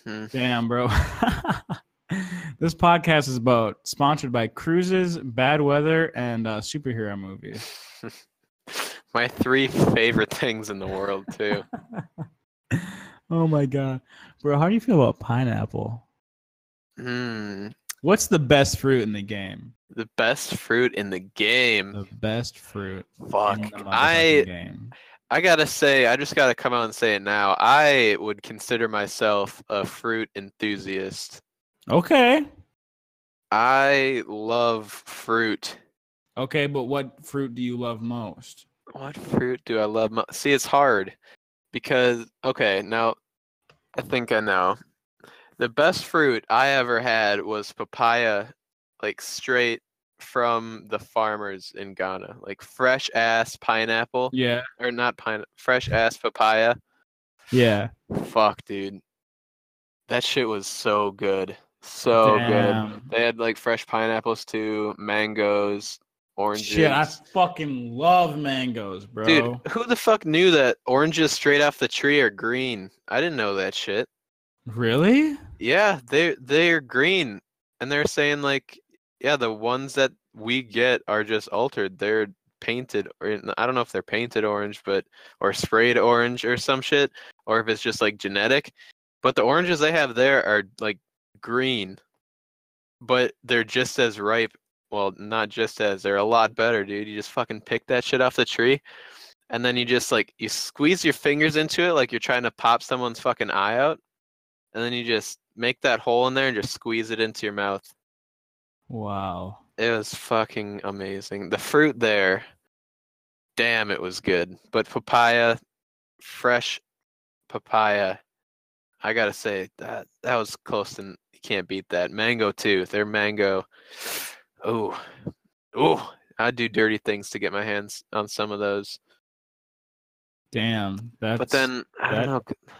Damn, bro. this podcast is about sponsored by cruises, bad weather, and uh, superhero movies. My three favorite things in the world too. oh my god, bro! How do you feel about pineapple? Mm, What's the best fruit in the game? the best fruit in the game. The best fruit. Fuck. in the I game. I gotta say, I just gotta come out and say it now. I would consider myself a fruit enthusiast. Okay. I love fruit. Okay, but what fruit do you love most? What fruit do I love? See, it's hard because okay, now I think I know. The best fruit I ever had was papaya, like straight from the farmers in Ghana, like fresh ass pineapple Yeah. or not pine, fresh ass papaya. Yeah. Fuck, dude, that shit was so good, so good. They had like fresh pineapples too, mangoes, oranges. Shit, I fucking love mangoes, bro. Dude, who the fuck knew that oranges straight off the tree are green? I didn't know that shit. Really? Yeah, they they're green, and they're saying like, yeah, the ones that we get are just altered. They're painted, or I don't know if they're painted orange, but or sprayed orange or some shit, or if it's just like genetic. But the oranges they have there are like green, but they're just as ripe. Well, not just as they're a lot better, dude. You just fucking pick that shit off the tree, and then you just like you squeeze your fingers into it like you're trying to pop someone's fucking eye out, and then you just make that hole in there and just squeeze it into your mouth. Wow. It was fucking amazing. The fruit there, damn, it was good. But papaya, fresh papaya, I gotta say that that was close and you can't beat that. Mango too. Their mango, oh, oh, I'd do dirty things to get my hands on some of those. Damn. That's but then I that- don't know.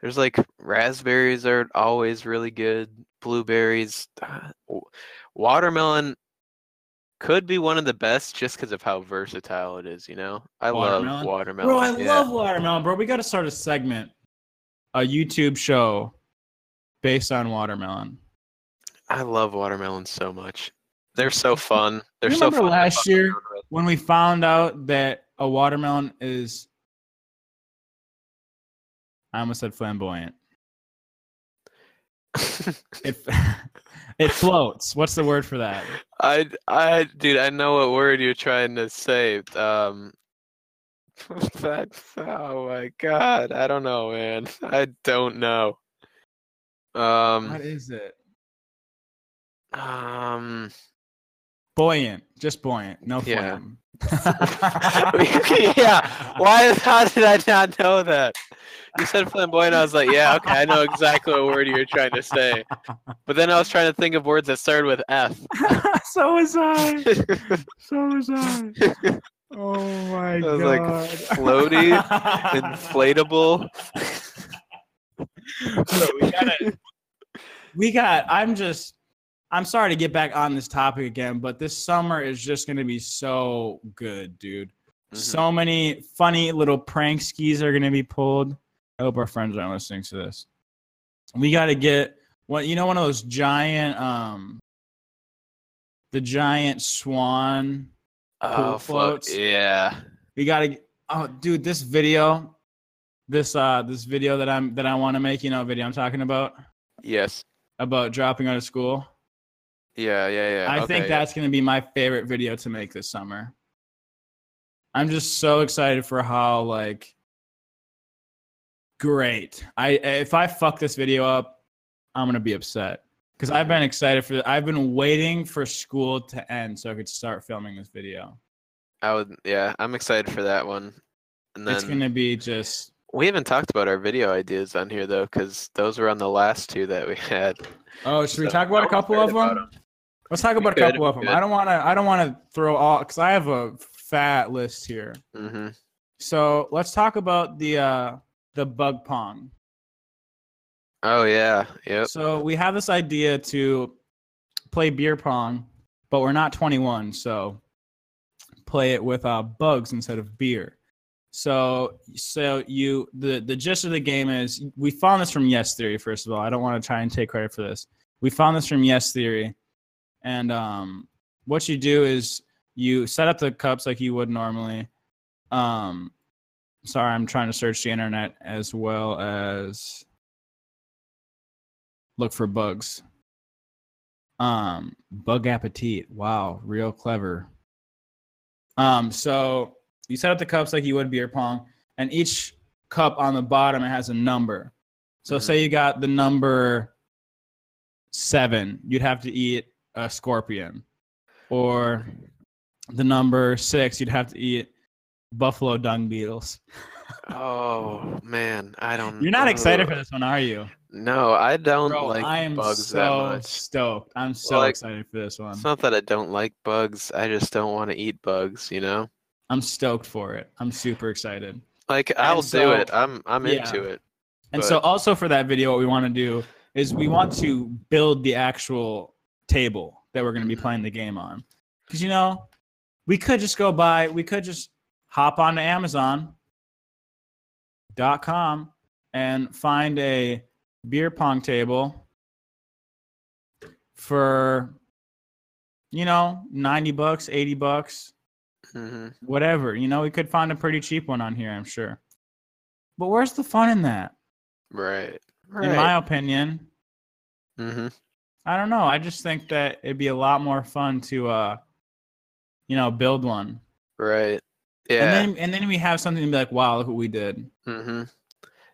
There's like raspberries are always really good. Blueberries, uh, watermelon could be one of the best just because of how versatile it is. You know, I Watermelon? love watermelon. Bro, I yeah. love watermelon, bro. We got to start a segment, a YouTube show based on watermelon. I love watermelon so much. They're so fun. They're so remember fun. last year? When we found out that a watermelon is, I almost said flamboyant. It it floats. What's the word for that? I, I, dude, I know what word you're trying to say. Um, that, oh my god, I don't know, man. I don't know. Um, What is it? um, Buoyant. Just buoyant. No Yeah. flame. yeah. Why? How did I not know that? You said flamboyant. I was like, yeah, okay, I know exactly what word you were trying to say. But then I was trying to think of words that started with F. so was I. So was I. Oh my I was god. like, floaty, inflatable. So we gotta we got i'm just i'm sorry to get back on this topic again but this summer is just gonna be so good dude Mhm. so many funny little prank skis are gonna be pulled i hope our friends aren't listening to this we gotta get what you know one of those giant um the giant swan oh, floats. Yeah. we gotta oh dude this video this uh this video that i'm that i want to make you know video i'm talking about Yes. about dropping out of school. Yeah. Yeah. Yeah. I okay, think yeah. that's going to be my favorite video to make this summer. I'm just so excited for how like great. I if I fuck this video up, I'm going to be upset cuz I've been excited for I've been waiting for school to end so I could start filming this video. I would. Yeah. I'm excited for that one. And then it's going to be just we haven't talked about our video ideas on here though, because those were on the last two that we had. Oh, should we talk about a I'm couple of excited them? Let's talk We about a couple of them. could. I don't want to I don't want to throw all cuz I have a fat list here. hmm So let's talk about the uh, the bug pong. Oh yeah. yeah. So we have this idea to play beer pong, but we're not 21, so play it with uh, bugs instead of beer. So so you the the gist of the game is we found this from Yes Theory. First of all, I don't want to try and take credit for this. We found this from Yes Theory, and um, what you do is you set up the cups like you would normally. Um, sorry, I'm trying to search the internet as well as look for bugs. Um, bug appetite. Wow, real clever. Um, so you set up the cups like you would beer pong, and each cup on the bottom it has a number. So Mhm. say you got the number seven, you'd have to eat a scorpion, or the number six, you'd have to eat buffalo dung beetles. Oh man, I don't. You're not excited for this one, are you? No, I don't Bro, like I am bugs so that much. stoked. I'm so Like, excited for this one. It's not that I don't like bugs. I just don't want to eat bugs. You know. I'm stoked for it. I'm super excited. Like I'll so- do it. I'm I'm yeah. into it. And But- so also for that video, what we want to do is we want to build the actual table that we're going to be playing the game on. Because you know, we could just go buy, we could just hop onto Amazon.com and find a beer pong table for you know 90 bucks 80 bucks hmm whatever you know we could find a pretty cheap one on here i'm sure but where's the fun in that Right. in my opinion hmm i don't know i just think that it'd be a lot more fun to uh you know build one Right. Yeah. and then and then we have something to be like wow look what we did hmm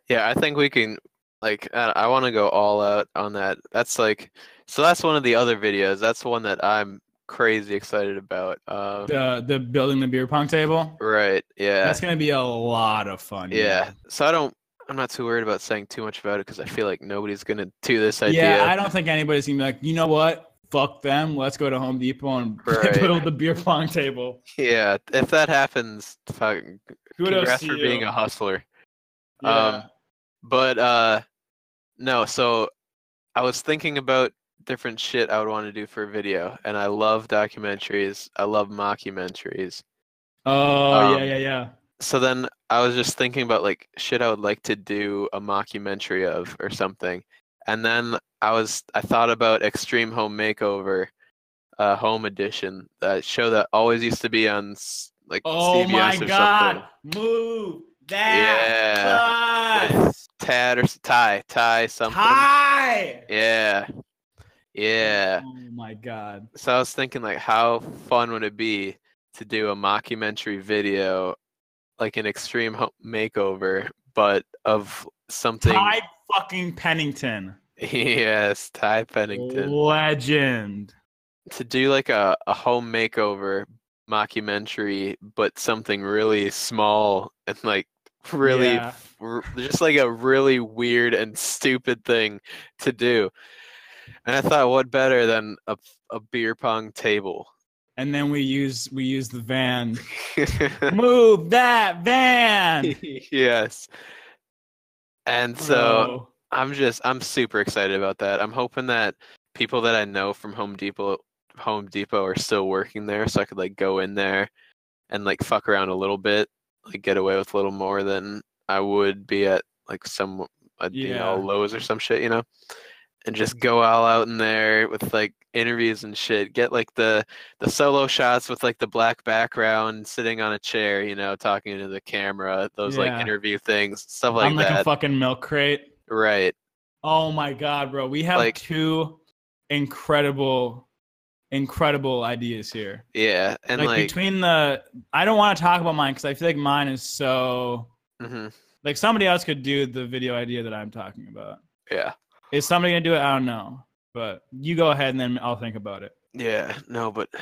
Yeah, I think we can. Like, I, I want to go all out on that. That's like, so that's one of the other videos. That's one that I'm crazy excited about. Um, the the building the beer pong table right. Yeah. that's gonna be a lot of fun Yeah. So I don't. I'm not too worried about saying too much about it because I feel like nobody's gonna do this idea. yeah i don't think anybody's gonna be like you know what fuck them. Let's go to Home Depot and Right. build the beer pong table. Yeah, if that happens, fuck, congrats for you. being a hustler. Yeah. Um, But uh no, so I was thinking about different shit I would want to do for a video, and I love documentaries. I love mockumentaries. oh um, yeah, yeah, yeah. So then I was just thinking about like shit I would like to do a mockumentary of or something. And then I was I thought about Extreme Home Makeover uh home edition, that show that always used to be on like Oh CBS my or god. something. Move that. Yeah. Tad or Ty, Ty something. Hi. Yeah. Yeah. Oh my god. So I was thinking like how fun would it be to do a mockumentary video like an extreme makeover but of something Ty fucking Pennington. yes, Ty Pennington. Legend. To do like a, a home makeover mockumentary but something really small and like really Yeah. r- just like a really weird and stupid thing to do. And I thought what better than a a beer pong table. And then we use we use the van. Move that van. yes. And so Bro. I'm just I'm super excited about that. I'm hoping that people that I know from Home Depot Home Depot are still working there so I could like go in there and like fuck around a little bit, like get away with a little more than I would be at like some uh, you know Yeah. Lowe's or some shit, you know. And just go all out in there with like interviews and shit. Get like the the solo shots with like the black background, sitting on a chair, you know, talking to the camera. Those like interview things, stuff like that. I'm like that. a fucking milk crate. right. Oh my god, bro. We have Like- two incredible incredible ideas here. Yeah, and like, like, between the I don't want to talk about mine cuz I feel like mine is so mhm, like somebody else could do the video idea that I'm talking about. yeah, Is somebody going to do it? I don't know. But you go ahead and then I'll think about it. yeah. No, but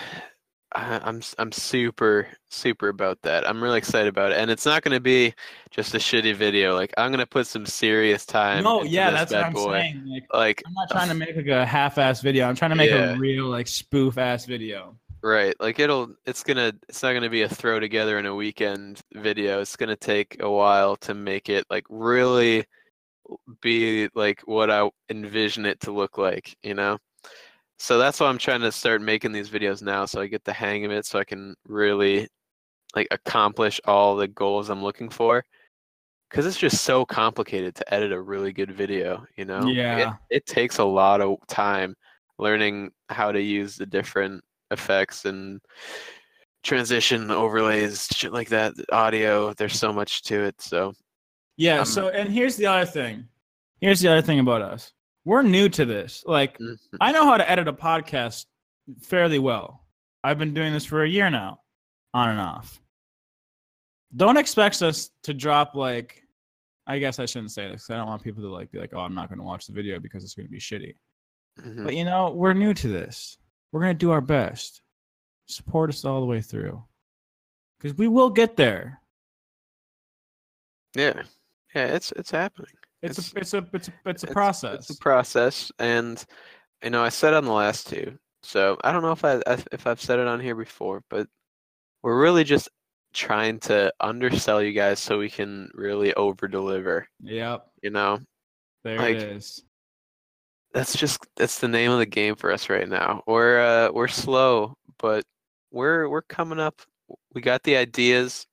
I, I'm I'm super super about that. I'm really excited about it, and it's not going to be just a shitty video. Like I'm going to put some serious time. no, yeah, that's what I'm boy. saying. Like Like I'm not trying to make like a half-ass video. I'm trying to make Yeah. a real like spoof-ass video. Right. Like it'll it's gonna it's not gonna be a throw together in a weekend video. It's gonna take a while to make it like really be like what I envision it to look like, you know? So that's why I'm trying to start making these videos now so I get the hang of it so I can really like accomplish all the goals I'm looking for. Cause it's just so complicated to edit a really good video, you know? It- Yeah. it takes a lot of time learning how to use the different effects and transition overlays shit like that audio there's so much to it so Yeah. Um, so, and here's the other thing. Here's the other thing about us. We're new to this. Like, mhm. I know how to edit a podcast fairly well. I've been doing this for a year now, on and off. Don't expect us to drop like. I guess I shouldn't say this I don't want people to like be like, "Oh, I'm not going to watch the video because it's going to be shitty." Mhm. But you know, we're new to this. We're going to do our best. Support us all the way through, because we will get there. yeah yeah it's it's happening It's It's- a it's a it's a it's a It's- process. it's a process and you know i said on the last two so i don't know if i I- if i've said it on here before but we're really just trying to undersell you guys so we can really over deliver yep, you know there Like, it is. that's just that's the name of the game for us right now. We're uh we're slow, but we're we're coming up. We got the ideas.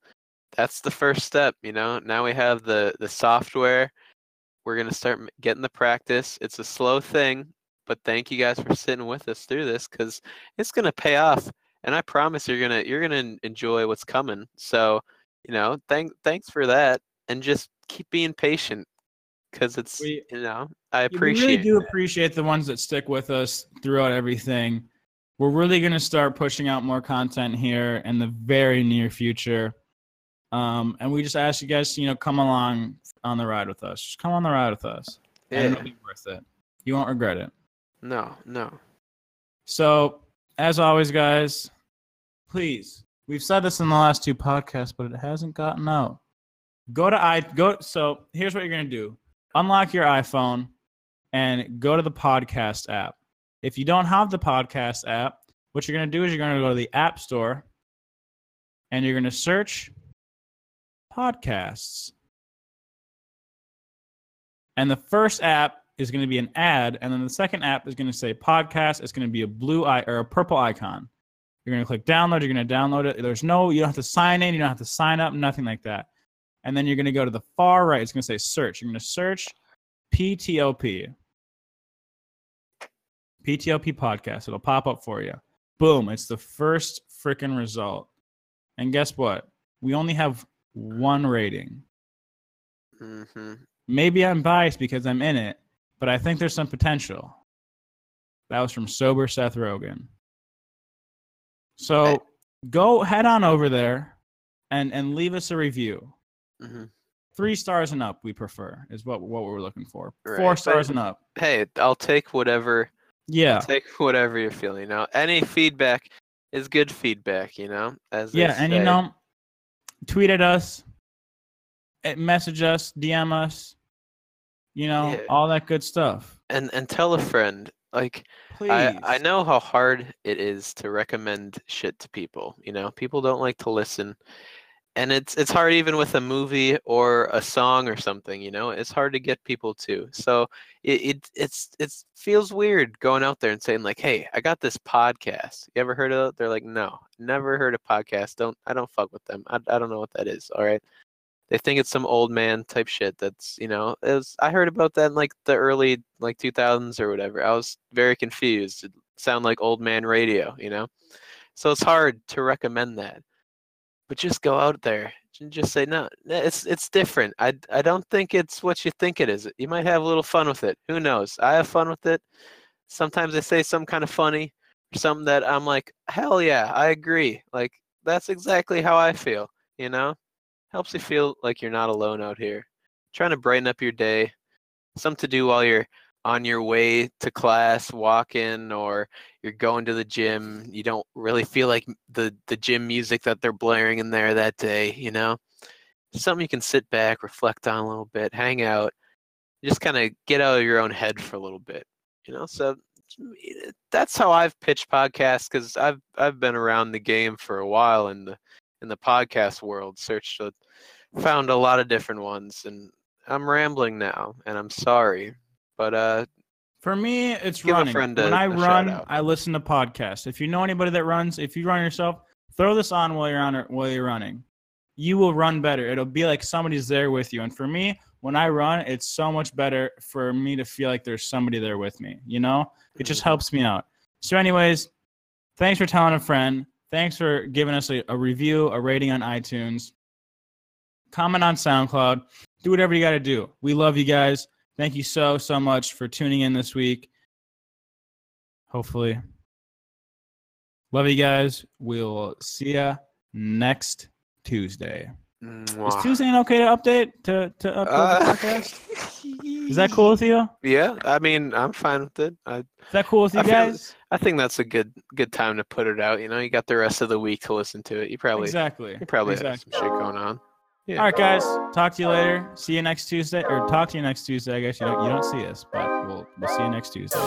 That's the first step, you know. Now we have the the software. We're going to start getting the practice. It's a slow thing, but thank you guys for sitting with us through this cuz it's going to pay off and I promise you're going to you're going to enjoy what's coming. So, you know, thank thanks for that and just keep being patient cuz it's We- you know, I appreciate We really do that. appreciate the ones that stick with us throughout everything. We're really going to start pushing out more content here in the very near future. Um, and we just ask you guys to, you know, come along on the ride with us. Just come on the ride with us. And it'll be worth it. You won't regret it. No, no. So, as always, guys, please, we've said this in the last two podcasts, but it hasn't gotten out. Go to i go. So here's what you're gonna do: unlock your iPhone and go to the podcast app. If you don't have the podcast app, what you're going to do is you're going to go to the App Store and you're going to search podcasts. And the first app is going to be an ad, and then the second app is going to say podcast. It's going to be a blue eye or a purple icon. You're going to click download. You're going to download it. There's no, you don't have to sign in. You don't have to sign up. Nothing like that. And then you're going to go to the far right. It's going to say search. You're going to search PTOP. PTOP podcast. It'll pop up for you. Boom. It's the first freaking result. And guess what? We only have one rating. Mm-hmm. Maybe I'm biased because I'm in it, but I think there's some potential. That was from Sober Seth Rogen. So Hey. go head on over there and, and leave us a review. hmm Three stars and up, we prefer, is what, what we're looking for. Right, Four but- stars and up. Hey, I'll take whatever. Yeah. Take whatever you're feeling. You know, any feedback is good feedback. You know, as Yeah, and you know, tweet at us, eh, message us, DM us, you know, Yeah. all that good stuff. and and tell a friend. Like Please. I I know how hard it is to recommend shit to people. You know, people don't like to listen, and it's it's hard even with a movie or a song or something. You know, it's hard to get people to. So it, it it's it's feels weird going out there and saying like, "Hey, I got this podcast. You ever heard of it?" They're like, "No, never heard of podcast. Don't I don't fuck with them. I I don't know what that is." All right. They think it's some old man type shit. That's you know, it was, I heard about that in like the early like 2000s or whatever. I was very confused. It sounded like old man radio, you know. So it's hard to recommend that. But just go out there and just say no. It's it's different. I I don't think it's what you think it is. You might have a little fun with it. Who knows? I have fun with it. Sometimes I say some kind of funny, or something that I'm like, hell yeah, I agree. Like that's exactly how I feel. You know, helps you feel like you're not alone out here. Trying to brighten up your day. Something to do while you're on your way to class, walking, or you're going to the gym. You don't really feel like the the gym music that they're blaring in there that day. You know, something you can sit back, reflect on a little bit, hang out, just kind of get out of your own head for a little bit. You know, so eh, that's how I've pitched podcasts because I've I've been around the game for a while in the in the podcast world. Searched, a- found a lot of different ones, and I'm rambling now, and I'm sorry, but uh, For me, it's Give a running. when I run. I listen to podcasts. If you know anybody that runs, if you run yourself, throw this on while you're on while you're running. You will run better. It'll be like somebody's there with you. And for me, when I run, it's so much better for me to feel like there's somebody there with me. You know, it just Mhm. helps me out. So, anyways, thanks for telling a friend. Thanks for giving us a, a review, a rating on iTunes. Comment on SoundCloud. Do whatever you got to do. We love you guys. Thank you so, so much for tuning in this week. Hopefully. Love you guys. We'll see ya next Tuesday. Is Tuesday an okay to update to to upload the Uh, podcast? Is that cool with you? Yeah, I mean, I'm fine with it. I Is that cool with you I feel- guys? I think that's a good good time to put it out. You know, you got the rest of the week to listen to it. You probably Exactly. you probably exactly. have some shit going on. Yeah. All right, guys. Talk to you later. See you next Tuesday, or talk to you next Tuesday. I guess you don't you don't see us, but we'll we'll see you next Tuesday.